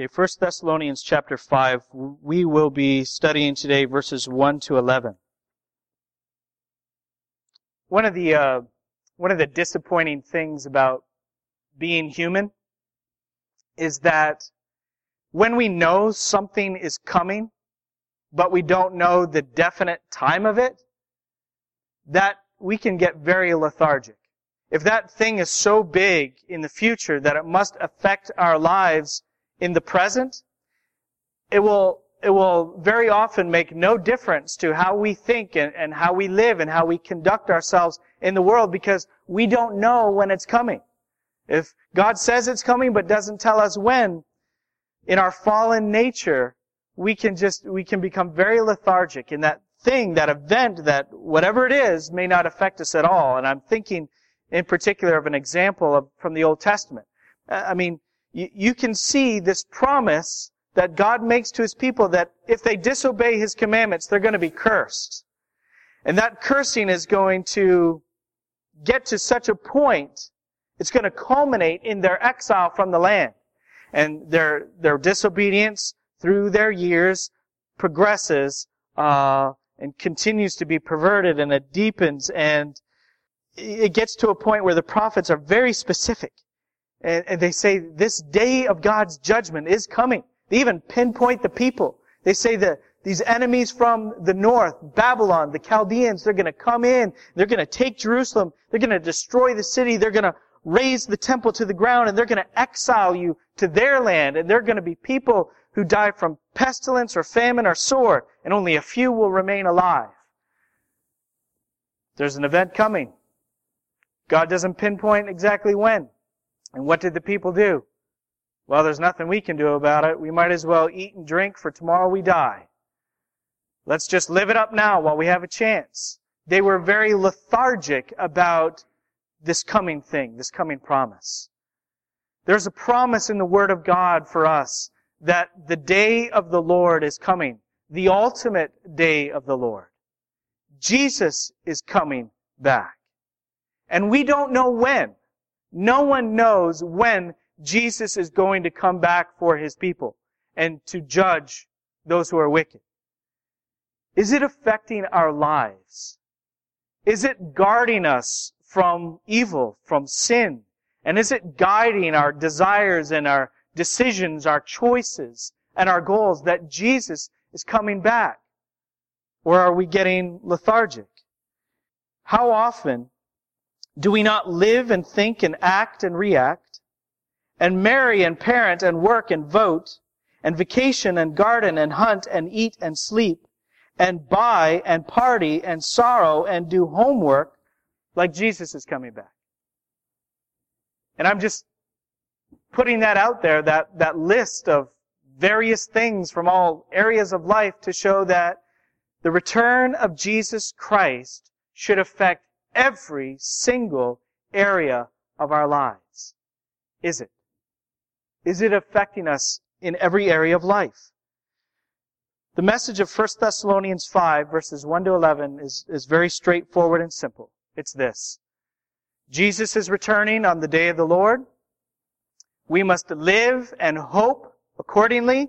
Okay, 1 Thessalonians chapter 5. We will be studying today verses 1 to 11. One of the, uh, one of the disappointing things about being human is that when we know something is coming, but we don't know the definite time of it, that we can get very lethargic. If that thing is so big in the future that it must affect our lives in the present, it will, it will very often make no difference to how we think and, and how we live and how we conduct ourselves in the world because we don't know when it's coming. If God says it's coming but doesn't tell us when, in our fallen nature, we can just, we can become very lethargic in that thing, that event, that whatever it is may not affect us at all. And I'm thinking in particular of an example of, from the Old Testament. I mean, you, you can see this promise that God makes to His people that if they disobey His commandments, they're going to be cursed. And that cursing is going to get to such a point, it's going to culminate in their exile from the land. And their, their disobedience through their years progresses, uh, and continues to be perverted and it deepens and it gets to a point where the prophets are very specific. And, and they say this day of God's judgment is coming. They even pinpoint the people. They say that these enemies from the north, Babylon, the Chaldeans, they're going to come in. They're going to take Jerusalem. They're going to destroy the city. They're going to raze the temple to the ground and they're going to exile you to their land. And they're going to be people who die from pestilence or famine or sword. And only a few will remain alive. There's an event coming. God doesn't pinpoint exactly when. And what did the people do? Well, there's nothing we can do about it. We might as well eat and drink for tomorrow we die. Let's just live it up now while we have a chance. They were very lethargic about this coming thing, this coming promise. There's a promise in the Word of God for us that the day of the Lord is coming, the ultimate day of the Lord. Jesus is coming back. And we don't know when. No one knows when Jesus is going to come back for his people and to judge those who are wicked. Is it affecting our lives? Is it guarding us from evil, from sin? And is it guiding our desires and our decisions, our choices, and our goals that Jesus is coming back? Or are we getting lethargic? How often do we not live and think and act and react, and marry and parent and work and vote, and vacation and garden and hunt and eat and sleep, and buy and party and sorrow and do homework like Jesus is coming back? And I'm just putting that out there, that, that list of various things from all areas of life to show that the return of Jesus Christ should affect every single area of our lives. Is it? Is it affecting us in every area of life? The message of 1 Thessalonians 5 verses 1 to 11 is, is very straightforward and simple. It's this. Jesus is returning on the day of the Lord. We must live and hope accordingly.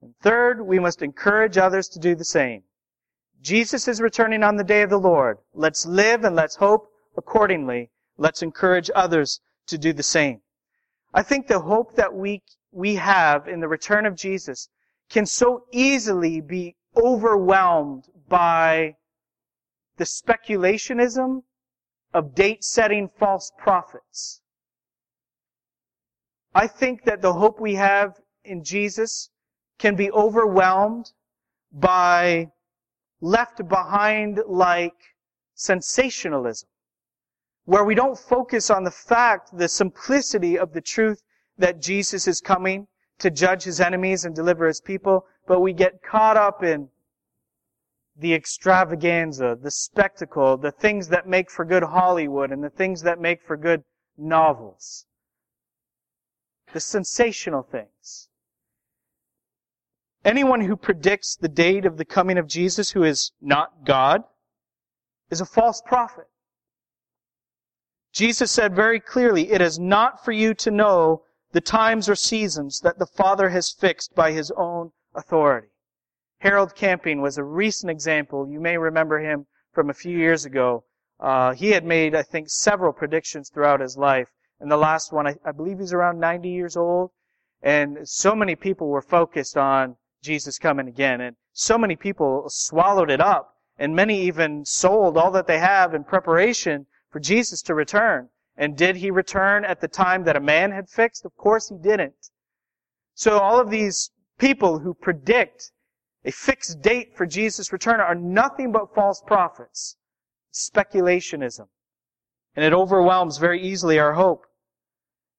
And third, we must encourage others to do the same. Jesus is returning on the day of the Lord. Let's live and let's hope accordingly. Let's encourage others to do the same. I think the hope that we, we have in the return of Jesus can so easily be overwhelmed by the speculationism of date setting false prophets. I think that the hope we have in Jesus can be overwhelmed by left behind like sensationalism, where we don't focus on the fact, the simplicity of the truth that Jesus is coming to judge his enemies and deliver his people, but we get caught up in the extravaganza, the spectacle, the things that make for good Hollywood and the things that make for good novels. The sensational things. Anyone who predicts the date of the coming of Jesus who is not God is a false prophet. Jesus said very clearly, it is not for you to know the times or seasons that the Father has fixed by his own authority. Harold Camping was a recent example. You may remember him from a few years ago. Uh, he had made, I think, several predictions throughout his life. And the last one, I, I believe he's around 90 years old. And so many people were focused on Jesus coming again. And so many people swallowed it up. And many even sold all that they have in preparation for Jesus to return. And did he return at the time that a man had fixed? Of course he didn't. So all of these people who predict a fixed date for Jesus' return are nothing but false prophets. Speculationism. And it overwhelms very easily our hope.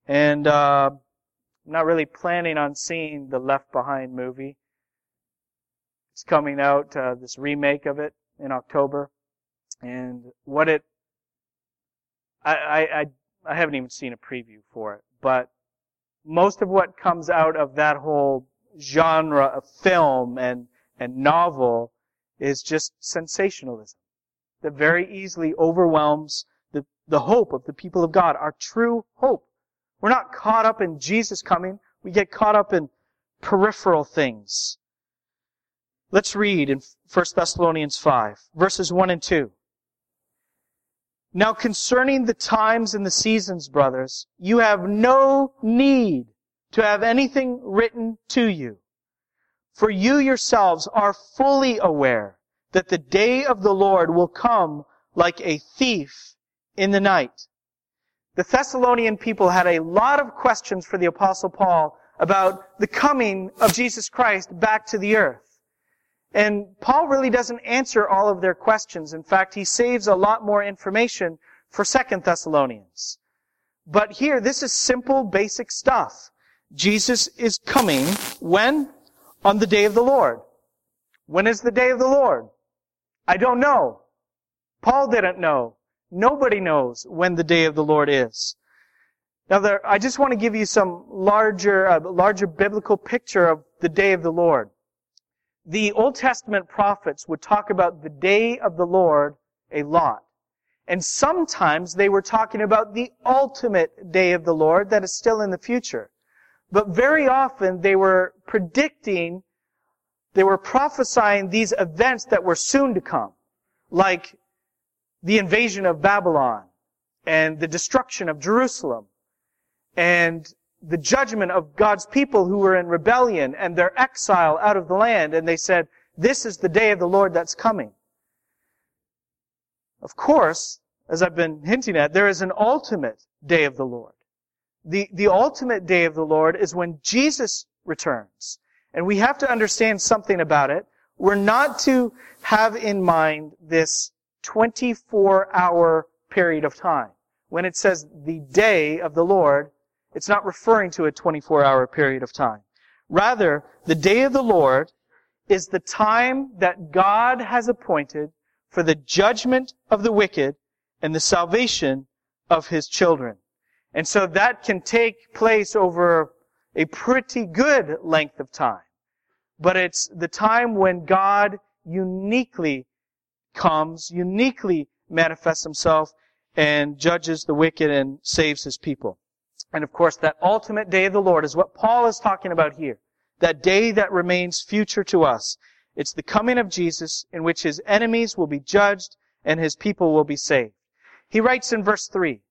And uh, I'm not really planning on seeing the Left Behind movie. It's coming out, uh, this remake of it in October. And what it, I, I, I haven't even seen a preview for it, but most of what comes out of that whole genre of film and, and novel is just sensationalism that very easily overwhelms the, the hope of the people of God, our true hope. We're not caught up in Jesus coming. We get caught up in peripheral things. Let's read in 1 Thessalonians 5, verses 1 and 2. Now concerning the times and the seasons, brothers, you have no need to have anything written to you. For you yourselves are fully aware that the day of the Lord will come like a thief in the night. The Thessalonian people had a lot of questions for the apostle Paul about the coming of Jesus Christ back to the earth. And Paul really doesn't answer all of their questions. In fact, he saves a lot more information for Second Thessalonians. But here, this is simple, basic stuff. Jesus is coming when? On the day of the Lord. When is the day of the Lord? I don't know. Paul didn't know. Nobody knows when the day of the Lord is. Now, there, I just want to give you some larger, uh, larger biblical picture of the day of the Lord the Old Testament prophets would talk about the day of the Lord a lot. And sometimes they were talking about the ultimate day of the Lord that is still in the future. But very often they were predicting, they were prophesying these events that were soon to come. Like the invasion of Babylon and the destruction of Jerusalem and the judgment of God's people who were in rebellion and their exile out of the land, and they said, this is the day of the Lord that's coming. Of course, as I've been hinting at, there is an ultimate day of the Lord. The, the ultimate day of the Lord is when Jesus returns. And we have to understand something about it. We're not to have in mind this 24 hour period of time. When it says the day of the Lord, it's not referring to a 24 hour period of time. Rather, the day of the Lord is the time that God has appointed for the judgment of the wicked and the salvation of his children. And so that can take place over a pretty good length of time. But it's the time when God uniquely comes, uniquely manifests himself and judges the wicked and saves his people. And of course, that ultimate day of the Lord is what Paul is talking about here. That day that remains future to us. It's the coming of Jesus in which his enemies will be judged and his people will be saved. He writes in verse 3,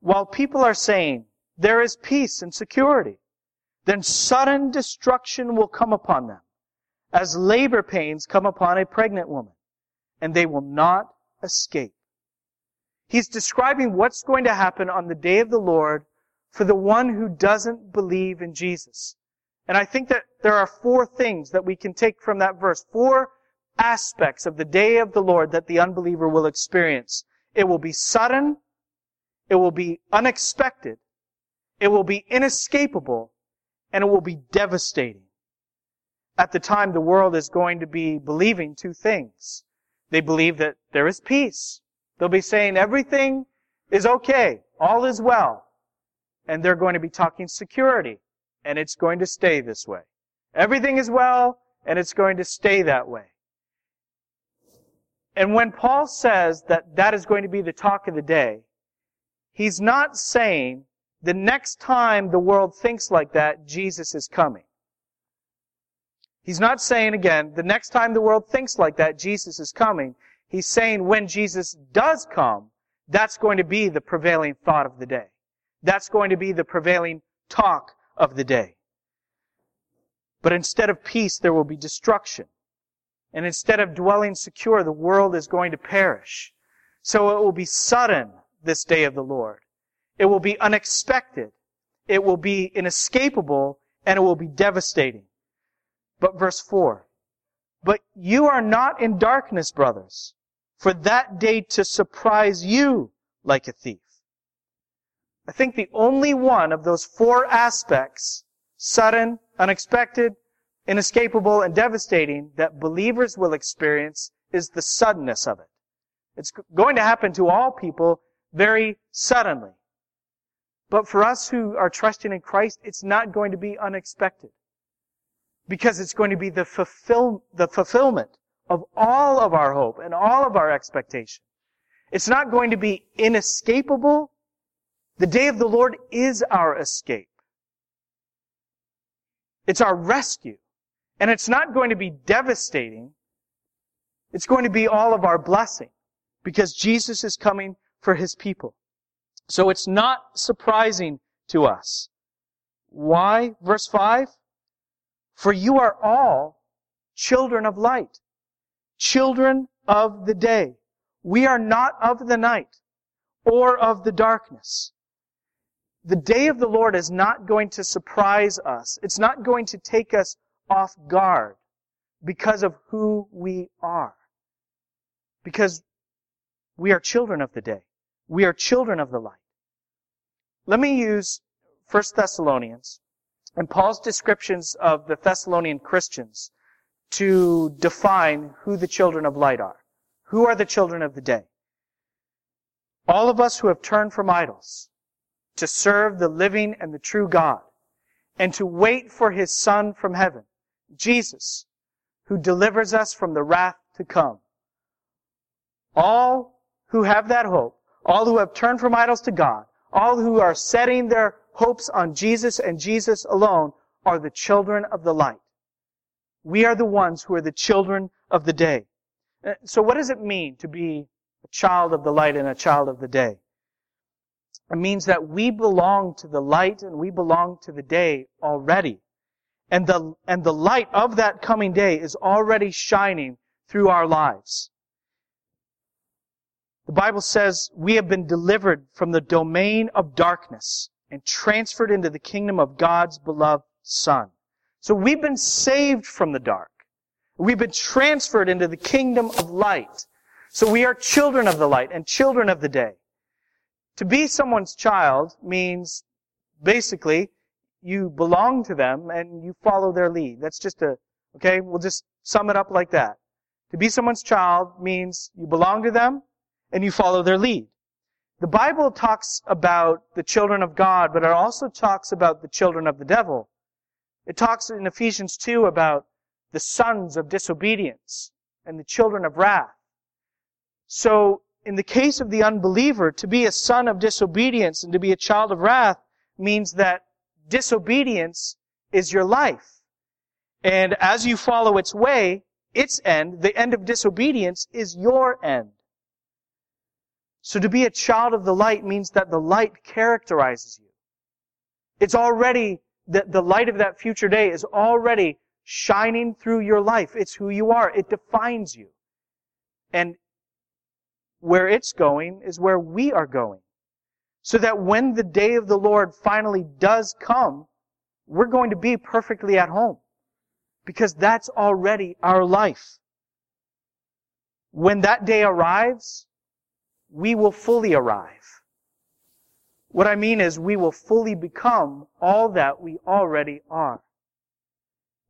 While people are saying, there is peace and security, then sudden destruction will come upon them, as labor pains come upon a pregnant woman, and they will not escape. He's describing what's going to happen on the day of the Lord for the one who doesn't believe in Jesus. And I think that there are four things that we can take from that verse. Four aspects of the day of the Lord that the unbeliever will experience. It will be sudden. It will be unexpected. It will be inescapable. And it will be devastating. At the time, the world is going to be believing two things. They believe that there is peace. They'll be saying everything is okay. All is well and they're going to be talking security. And it's going to stay this way. Everything is well, and it's going to stay that way. And when Paul says that that is going to be the talk of the day, he's not saying the next time the world thinks like that, Jesus is coming. He's not saying again, the next time the world thinks like that, Jesus is coming. He's saying when Jesus does come, that's going to be the prevailing thought of the day. That's going to be the prevailing talk of the day. But instead of peace, there will be destruction. And instead of dwelling secure, the world is going to perish. So it will be sudden, this day of the Lord. It will be unexpected. It will be inescapable, and it will be devastating. But verse 4. But you are not in darkness, brothers, for that day to surprise you like a thief. I think the only one of those four aspects, sudden, unexpected, inescapable, and devastating, that believers will experience is the suddenness of it. It's going to happen to all people very suddenly. But for us who are trusting in Christ, it's not going to be unexpected because it's going to be the fulfill, the fulfillment of all of our hope and all of our expectation. It's not going to be inescapable. The day of the Lord is our escape. It's our rescue. And it's not going to be devastating. It's going to be all of our blessing because Jesus is coming for his people. So it's not surprising to us. Why? Verse 5 for you are all children of light, children of the day. We are not of the night or of the darkness. The day of the Lord is not going to surprise us. It's not going to take us off guard because of who we are. Because we are children of the day. We are children of the light. Let me use 1 Thessalonians and Paul's descriptions of the Thessalonian Christians to define who the children of light are. Who are the children of the day? All of us who have turned from idols to serve the living and the true God and to wait for his Son from heaven, Jesus, who delivers us from the wrath to come. All who have that hope, all who have turned from idols to God, all who are setting their hopes on Jesus and Jesus alone are the children of the light. We are the ones who are the children of the day. Uh, so what does it mean to be a child of the light and a child of the day? It means that we belong to the light and we belong to the day already. And the, and the light of that coming day is already shining through our lives. The Bible says we have been delivered from the domain of darkness and transferred into the kingdom of God's beloved Son. So we've been saved from the dark. We've been transferred into the kingdom of light. So we are children of the light and children of the day. To be someone's child means basically you belong to them and you follow their lead. That's just a, okay, we'll just sum it up like that. To be someone's child means you belong to them and you follow their lead. The Bible talks about the children of God, but it also talks about the children of the devil. It talks in Ephesians 2 about the sons of disobedience and the children of wrath. So, in the case of the unbeliever, to be a son of disobedience and to be a child of wrath means that disobedience is your life. And as you follow its way, its end, the end of disobedience is your end. So to be a child of the light means that the light characterizes you. It's already, the, the light of that future day is already shining through your life. It's who you are. It defines you. And where it's going is where we are going. So that when the day of the Lord finally does come, we're going to be perfectly at home. Because that's already our life. When that day arrives, we will fully arrive. What I mean is we will fully become all that we already are.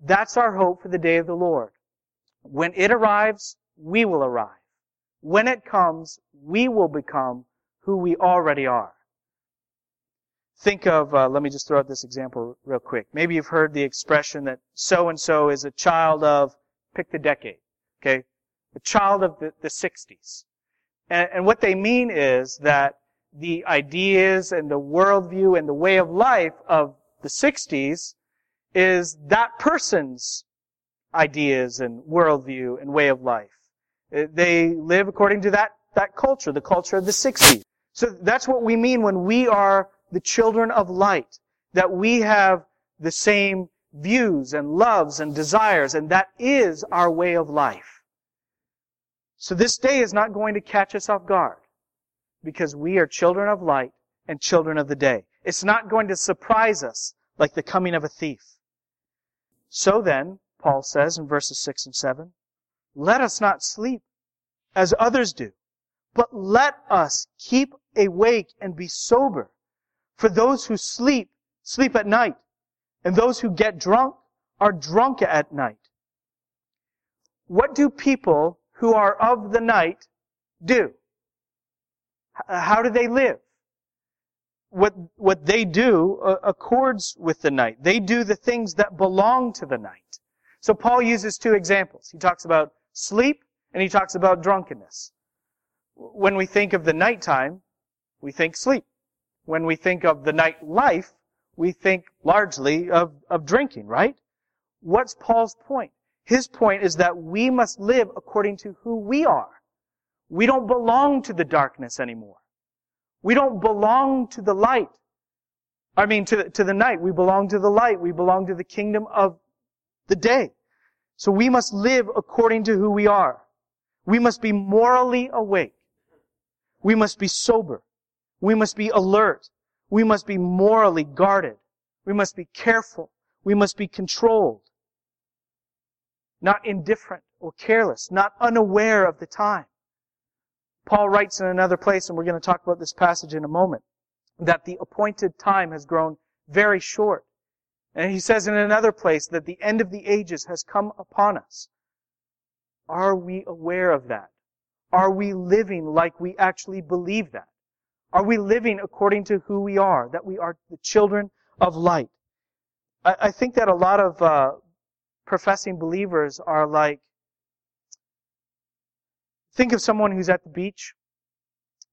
That's our hope for the day of the Lord. When it arrives, we will arrive. When it comes, we will become who we already are. Think of, uh, let me just throw out this example real quick. Maybe you've heard the expression that so and so is a child of, pick the decade, okay? A child of the, the 60s. And, and what they mean is that the ideas and the worldview and the way of life of the 60s is that person's ideas and worldview and way of life. Uh, they live according to that, that culture, the culture of the 60s. So that's what we mean when we are the children of light. That we have the same views and loves and desires, and that is our way of life. So this day is not going to catch us off guard because we are children of light and children of the day. It's not going to surprise us like the coming of a thief. So then, Paul says in verses 6 and 7, let us not sleep as others do, but let us keep awake and be sober. For those who sleep, sleep at night, and those who get drunk are drunk at night. What do people who are of the night do? How do they live? What, what they do uh, accords with the night. They do the things that belong to the night. So Paul uses two examples. He talks about sleep and he talks about drunkenness. When we think of the nighttime, we think sleep. When we think of the night life, we think largely of, of drinking, right? What's Paul's point? His point is that we must live according to who we are. We don't belong to the darkness anymore. We don't belong to the light. I mean, to to the night. We belong to the light. We belong to the kingdom of the day. So we must live according to who we are. We must be morally awake. We must be sober. We must be alert. We must be morally guarded. We must be careful. We must be controlled. Not indifferent or careless, not unaware of the time. Paul writes in another place, and we're going to talk about this passage in a moment, that the appointed time has grown very short. And he says in another place that the end of the ages has come upon us. Are we aware of that? Are we living like we actually believe that? Are we living according to who we are? That we are the children of light? I, I think that a lot of uh, professing believers are like Think of someone who's at the beach,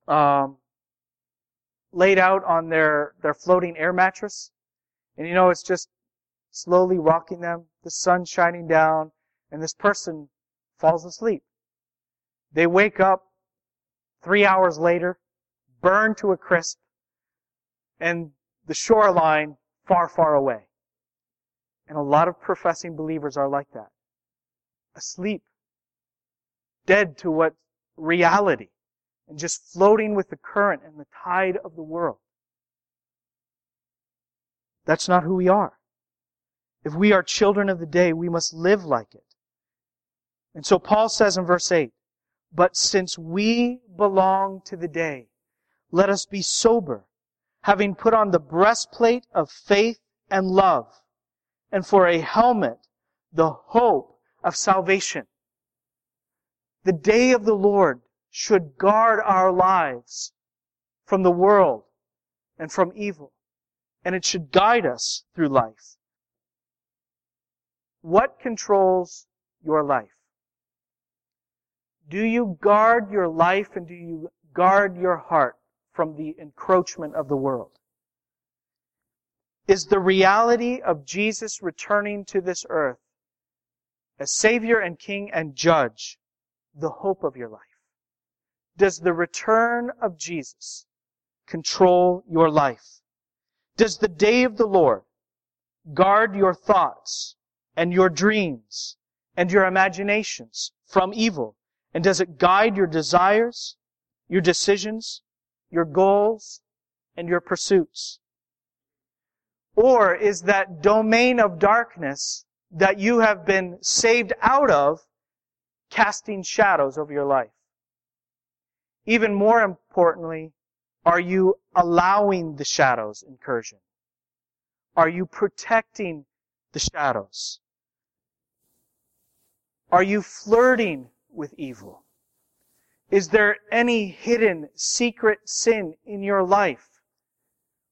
um, laid out on their, their floating air mattress. And you know, it's just slowly rocking them, the sun shining down, and this person falls asleep. They wake up three hours later, burned to a crisp, and the shoreline far, far away. And a lot of professing believers are like that. Asleep dead to what reality and just floating with the current and the tide of the world. That's not who we are. If we are children of the day, we must live like it. And so Paul says in verse 8, But since we belong to the day, let us be sober, having put on the breastplate of faith and love, and for a helmet, the hope of salvation. The day of the Lord should guard our lives from the world and from evil. And it should guide us through life. What controls your life? Do you guard your life and do you guard your heart from the encroachment of the world? Is the reality of Jesus returning to this earth as Savior and King and Judge the hope of your life? Does the return of Jesus control your life? Does the day of the Lord guard your thoughts and your dreams and your imaginations from evil? And does it guide your desires, your decisions, your goals, and your pursuits? Or is that domain of darkness that you have been saved out of casting shadows over your life? Even more importantly, are you allowing the shadows incursion? Are you protecting the shadows? Are you flirting with evil? Is there any hidden secret sin in your life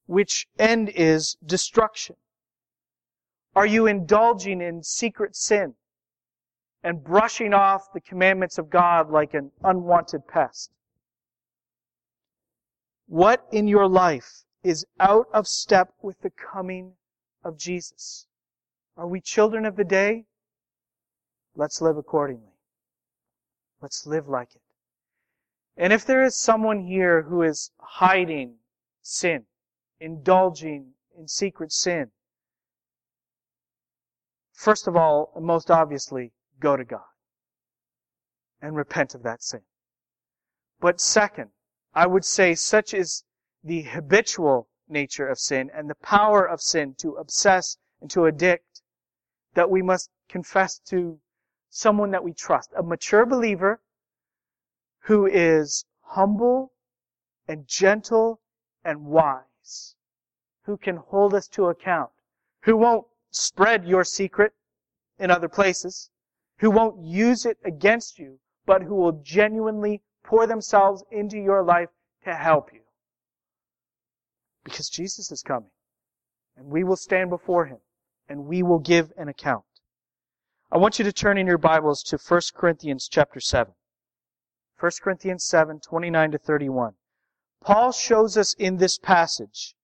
which end is destruction? Are you indulging in secret sin? and brushing off the commandments of God like an unwanted pest. What in your life is out of step with the coming of Jesus? Are we children of the day? Let's live accordingly. Let's live like it. And if there is someone here who is hiding sin, indulging in secret sin, first of all, and most obviously, go to God and repent of that sin. But second, I would say such is the habitual nature of sin and the power of sin to obsess and to addict that we must confess to someone that we trust, a mature believer who is humble and gentle and wise, who can hold us to account, who won't spread your secret in other places, who won't use it against you, but who will genuinely pour themselves into your life to help you. Because Jesus is coming, and we will stand before him, and we will give an account. I want you to turn in your Bibles to 1 Corinthians chapter 7. 1 Corinthians 7, 29 to 31. Paul shows us in this passage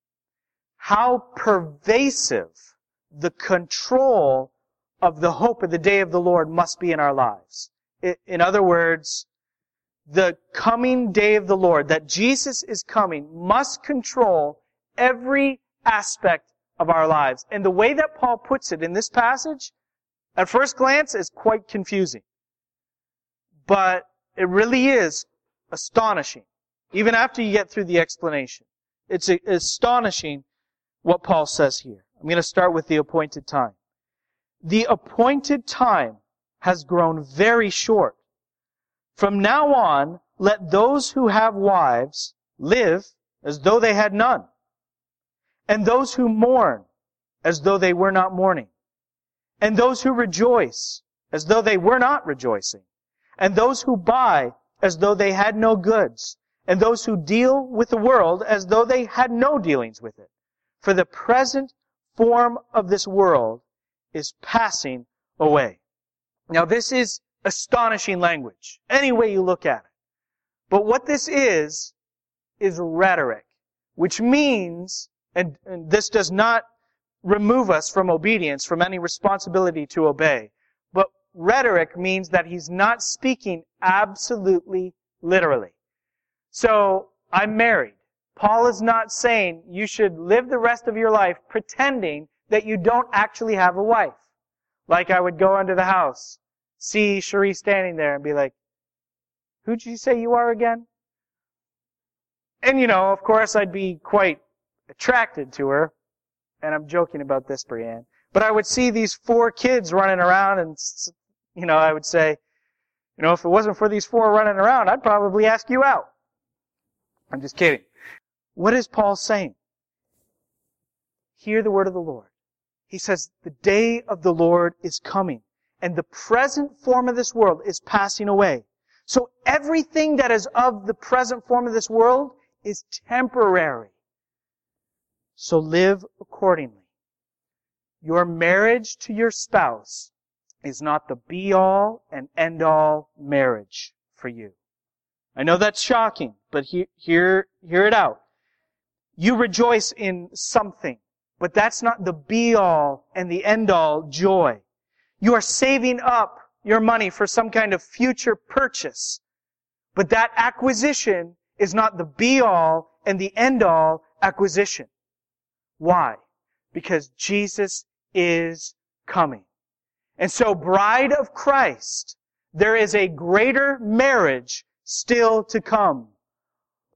how pervasive the control of the hope of the day of the Lord must be in our lives. In other words, the coming day of the Lord, that Jesus is coming, must control every aspect of our lives. And the way that Paul puts it in this passage, at first glance, is quite confusing. But it really is astonishing, even after you get through the explanation. It's astonishing what Paul says here. I'm going to start with the appointed time. The appointed time has grown very short. From now on, let those who have wives live as though they had none, and those who mourn as though they were not mourning, and those who rejoice as though they were not rejoicing, and those who buy as though they had no goods, and those who deal with the world as though they had no dealings with it. For the present form of this world is passing away. Now this is astonishing language, any way you look at it. But what this is, is rhetoric, which means, and, and this does not remove us from obedience, from any responsibility to obey, but rhetoric means that he's not speaking absolutely literally. So, I'm married. Paul is not saying you should live the rest of your life pretending that you don't actually have a wife. Like I would go into the house see Cherie standing there and be like, who'd you say you are again? And you know, of course, I'd be quite attracted to her. And I'm joking about this, Brienne. But I would see these four kids running around and, you know, I would say, you know, if it wasn't for these four running around, I'd probably ask you out. I'm just kidding. What is Paul saying? Hear the word of the Lord. He says, the day of the Lord is coming and the present form of this world is passing away. So everything that is of the present form of this world is temporary. So live accordingly. Your marriage to your spouse is not the be all and end all marriage for you. I know that's shocking, but hear, hear, hear it out. You rejoice in something, but that's not the be all and the end all joy. You are saving up your money for some kind of future purchase. But that acquisition is not the be all and the end all acquisition. Why? Because Jesus is coming. And so, bride of Christ, there is a greater marriage still to come.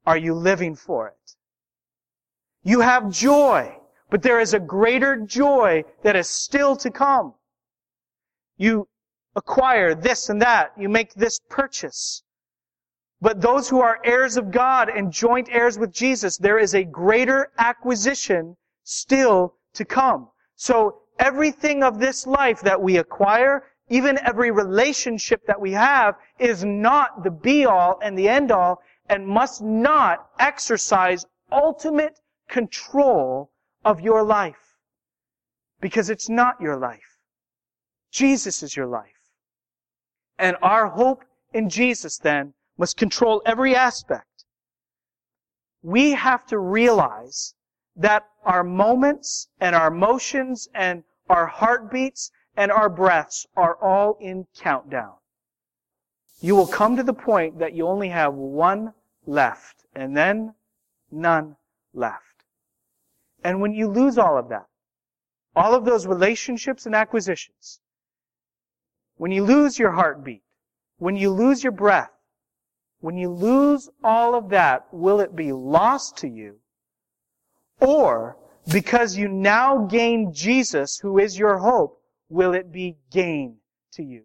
Are you living for it? You have joy, but there is a greater joy that is still to come. You acquire this and that. You make this purchase. But those who are heirs of God and joint heirs with Jesus, there is a greater acquisition still to come. So everything of this life that we acquire, even every relationship that we have, is not the be all and the end all and must not exercise ultimate control of your life. Because it's not your life. Jesus is your life. And our hope in Jesus then must control every aspect. we have to realize that our moments and our motions and our heartbeats and our breaths are all in countdown. You will come to the point that you only have one left and then none left. And when you lose all of that, all of those relationships and acquisitions, when you lose your heartbeat, when you lose your breath, when you lose all of that, will it be lost to you? Or, because you now gain Jesus, who is your hope, will it be gain to you?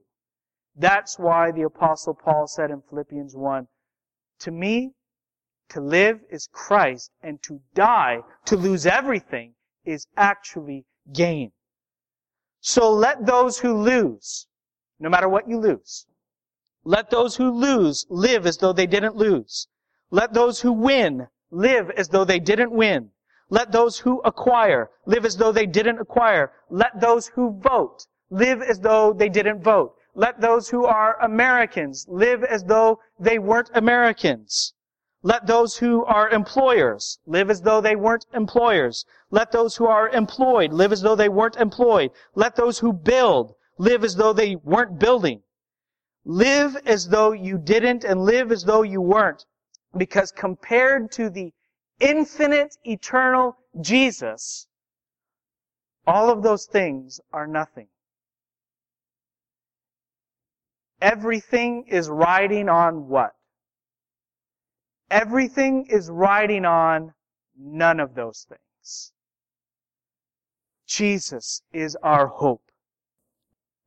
That's why the apostle Paul said in Philippians 1, to me, to live is Christ, and to die, to lose everything, is actually gain. So let those who lose, no matter what you lose, let those who lose live as though they didn't lose. Let those who win live as though they didn't win. Let those who acquire live as though they didn't acquire. Let those who vote live as though they didn't vote. Let those who are Americans live as though they weren't Americans. Let those who are employers live as though they weren't employers. Let those who are employed live as though they weren't employed. Let those who build live as though they weren't building. Live as though you didn't and live as though you weren't. Because compared to the infinite, eternal Jesus, all of those things are nothing. Everything is riding on what? Everything is riding on none of those things. Jesus is our hope.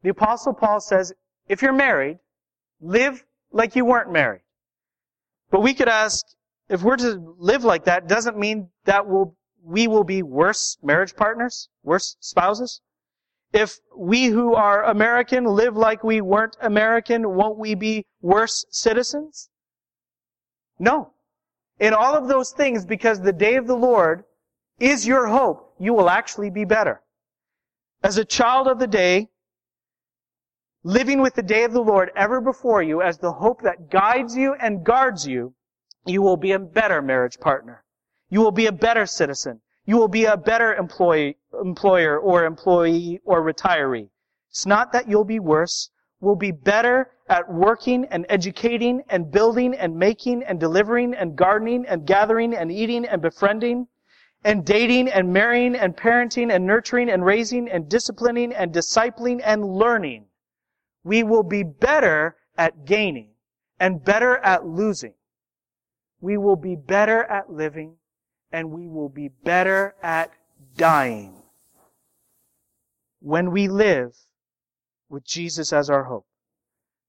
The apostle Paul says, if you're married, live like you weren't married. But we could ask, if we're to live like that, doesn't mean that will we will be worse marriage partners, worse spouses? If we who are American live like we weren't American, won't we be worse citizens? No. In all of those things, because the day of the Lord is your hope, you will actually be better. As a child of the day, living with the day of the Lord ever before you as the hope that guides you and guards you, you will be a better marriage partner. You will be a better citizen. You will be a better employee, employer or employee or retiree. It's not that you'll be worse We'll be better at working and educating and building and making and delivering and gardening and gathering and eating and befriending and dating and marrying and parenting and nurturing and raising and disciplining and discipling and learning. We will be better at gaining and better at losing. We will be better at living and we will be better at dying when we live with Jesus as our hope.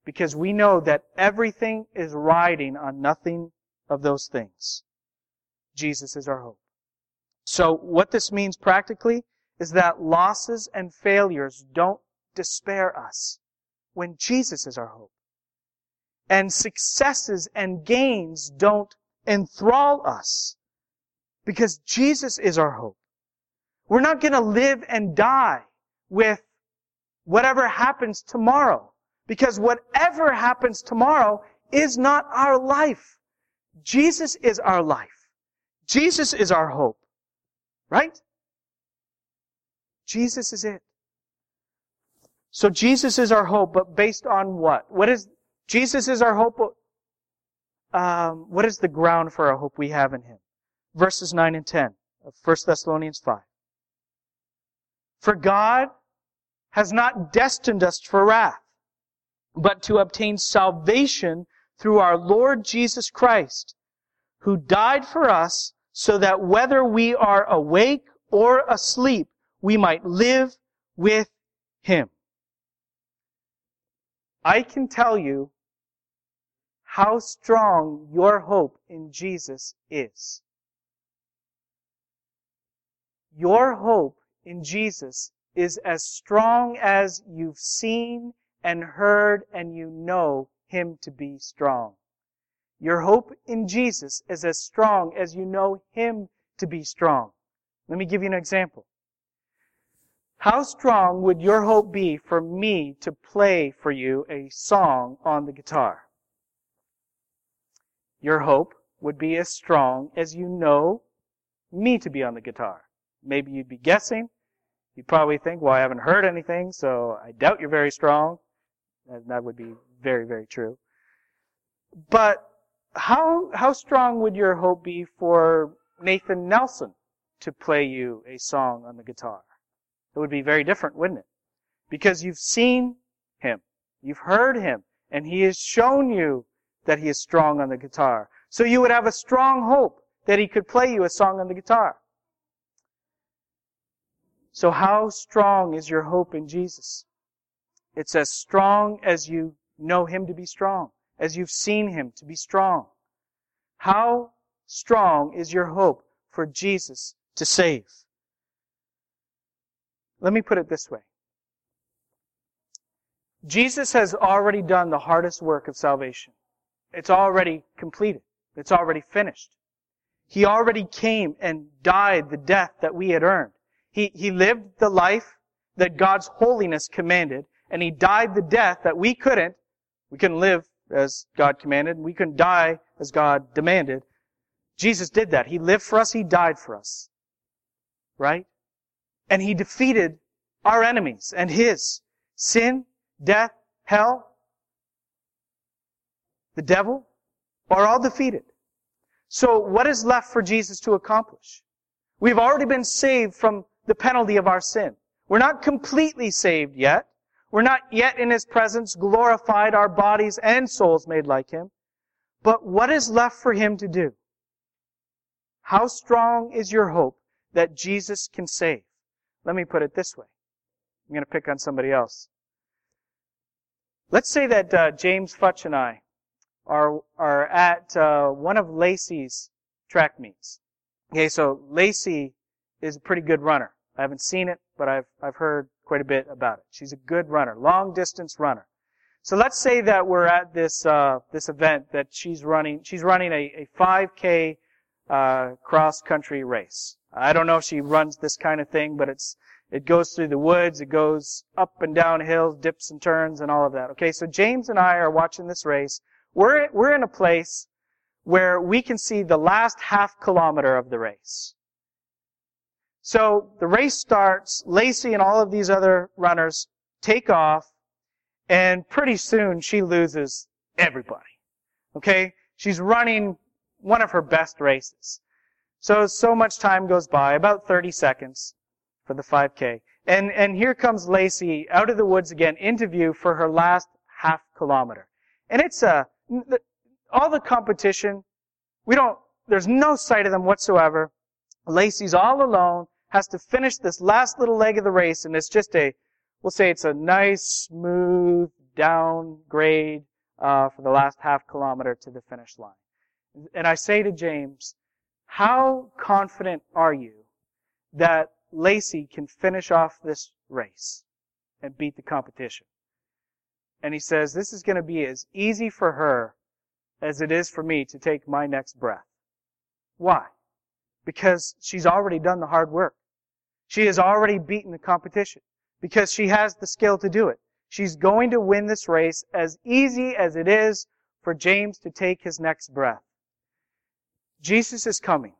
Because we know that everything is riding on nothing of those things. Jesus is our hope. So what this means practically is that losses and failures don't despair us when Jesus is our hope. And successes and gains don't enthrall us because Jesus is our hope. We're not going to live and die with whatever happens tomorrow. Because whatever happens tomorrow is not our life. Jesus is our life. Jesus is our hope. Right? Jesus is it. So Jesus is our hope, but based on what? What is, Jesus is our hope. Um, what is the ground for our hope we have in Him? Verses 9 and 10 of 1 Thessalonians 5. For God has not destined us for wrath, but to obtain salvation through our Lord Jesus Christ, who died for us so that whether we are awake or asleep, we might live with Him. I can tell you how strong your hope in Jesus is. Your hope in Jesus is as strong as you've seen and heard and you know Him to be strong. Your hope in Jesus is as strong as you know Him to be strong. Let me give you an example. How strong would your hope be for me to play for you a song on the guitar? Your hope would be as strong as you know me to be on the guitar. Maybe you'd be guessing. You'd probably think, well, I haven't heard anything, so I doubt you're very strong. And that would be very, very true. But how, how strong would your hope be for Nathan Nelson to play you a song on the guitar? It would be very different, wouldn't it? Because you've seen him. You've heard him. And he has shown you that he is strong on the guitar. So you would have a strong hope that he could play you a song on the guitar. So how strong is your hope in Jesus? It's as strong as you know him to be strong, as you've seen him to be strong. How strong is your hope for Jesus to save? Let me put it this way. Jesus has already done the hardest work of salvation. It's already completed. It's already finished. He already came and died the death that we had earned. He, he lived the life that God's holiness commanded, and he died the death that we couldn't. We couldn't live as God commanded, and we couldn't die as God demanded. Jesus did that. He lived for us, he died for us. Right? And he defeated our enemies and his. Sin, death, hell, the devil are all defeated. So what is left for Jesus to accomplish? We've already been saved from the penalty of our sin. We're not completely saved yet. We're not yet in His presence glorified, our bodies and souls made like Him. But what is left for Him to do? How strong is your hope that Jesus can save? Let me put it this way. I'm going to pick on somebody else. Let's say that uh, James Futch and I are are at uh, one of Lacey's track meets. Okay, so Lacey is a pretty good runner. I haven't seen it, but I've I've heard quite a bit about it. She's a good runner, long distance runner. So let's say that we're at this uh, this event that she's running. She's running a, a 5K uh, cross country race. I don't know if she runs this kind of thing, but it's it goes through the woods, it goes up and down hills, dips and turns, and all of that. Okay, so James and I are watching this race. We're, we're in a place where we can see the last half kilometer of the race. So the race starts, Lacey and all of these other runners take off, and pretty soon she loses everybody. Okay? She's running one of her best races. So, so much time goes by, about 30 seconds for the 5K. And, and here comes Lacey out of the woods again into view for her last half kilometer. And it's a, all the competition, we don't, there's no sight of them whatsoever. Lacey's all alone, has to finish this last little leg of the race, and it's just a, we'll say it's a nice, smooth, down grade uh, for the last half kilometer to the finish line. And I say to James, how confident are you that Lacey can finish off this race and beat the competition? And he says, this is going to be as easy for her as it is for me to take my next breath. Why? Because she's already done the hard work. She has already beaten the competition. Because she has the skill to do it. She's going to win this race as easy as it is for James to take his next breath. Jesus is coming.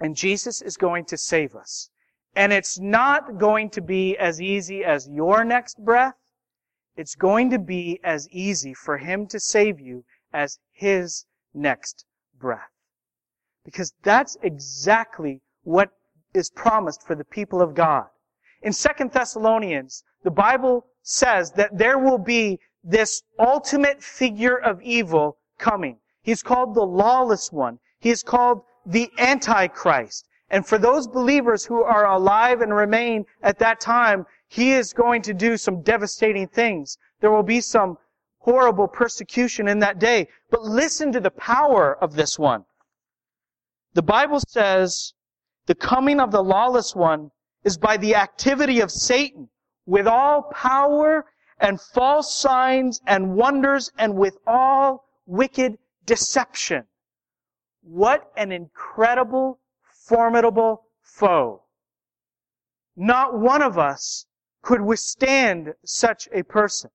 And Jesus is going to save us. And it's not going to be as easy as your next breath it's going to be as easy for Him to save you as His next breath. Because that's exactly what is promised for the people of God. In Second Thessalonians, the Bible says that there will be this ultimate figure of evil coming. He's called the lawless one. He is called the Antichrist. And for those believers who are alive and remain at that time, he is going to do some devastating things. There will be some horrible persecution in that day. But listen to the power of this one. The Bible says the coming of the lawless one is by the activity of Satan with all power and false signs and wonders and with all wicked deception. What an incredible, formidable foe. Not one of us could withstand such a person.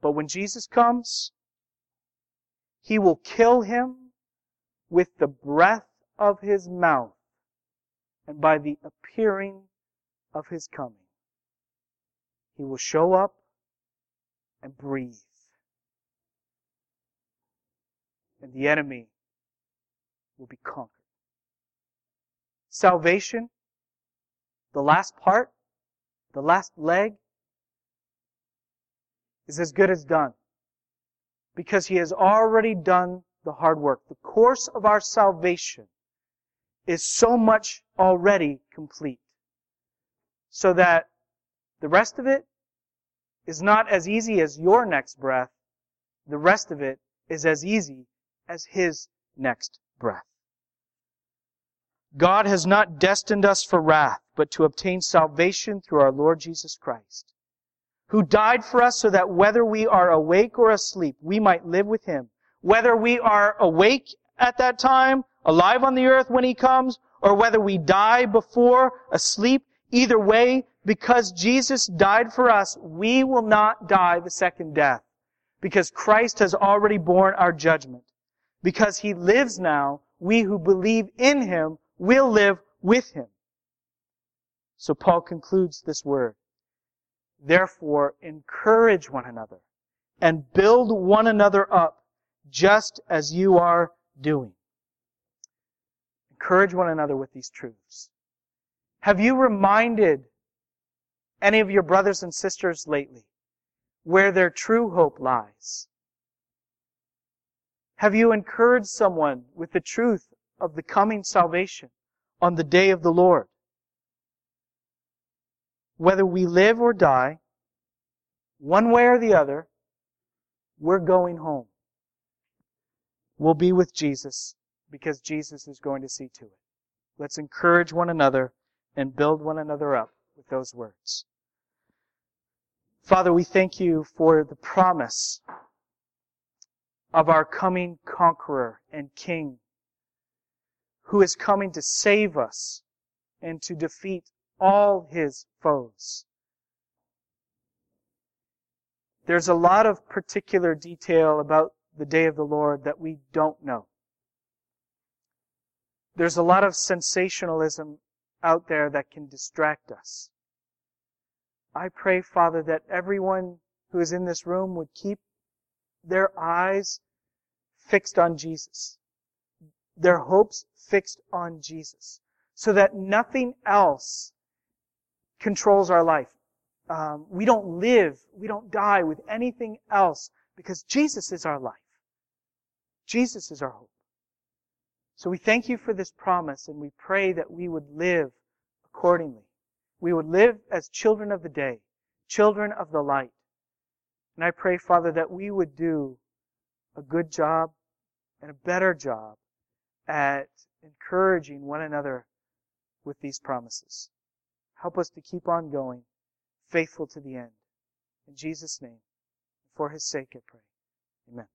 But when Jesus comes, He will kill him with the breath of his mouth and by the appearing of his coming. He will show up and breathe. And the enemy will be conquered. Salvation, the last part, the last leg, is as good as done. Because he has already done the hard work. The course of our salvation is so much already complete. So that the rest of it is not as easy as your next breath. The rest of it is as easy as his next breath. God has not destined us for wrath, but to obtain salvation through our Lord Jesus Christ, who died for us so that whether we are awake or asleep, we might live with him. Whether we are awake at that time, alive on the earth when he comes, or whether we die before, asleep, either way, because Jesus died for us, we will not die the second death. Because Christ has already borne our judgment. Because he lives now, we who believe in him will live with him. So Paul concludes this word. Therefore, encourage one another and build one another up just as you are doing. Encourage one another with these truths. Have you reminded any of your brothers and sisters lately where their true hope lies? Have you encouraged someone with the truth of the coming salvation on the day of the Lord? Whether we live or die, one way or the other, we're going home. We'll be with Jesus because Jesus is going to see to it. Let's encourage one another and build one another up with those words. Father, we thank you for the promise of our coming conqueror and king who is coming to save us and to defeat all his foes. There's a lot of particular detail about the day of the Lord that we don't know. There's a lot of sensationalism out there that can distract us. I pray, Father, that everyone who is in this room would keep their eyes fixed on Jesus, their hopes fixed on Jesus, so that nothing else controls our life. Um, we don't live, we don't die with anything else because Jesus is our life. Jesus is our hope. So we thank you for this promise and we pray that we would live accordingly. We would live as children of the day, children of the light. And I pray, Father, that we would do a good job and a better job at encouraging one another with these promises. Help us to keep on going, faithful to the end. In Jesus' name, for his sake I pray. Amen.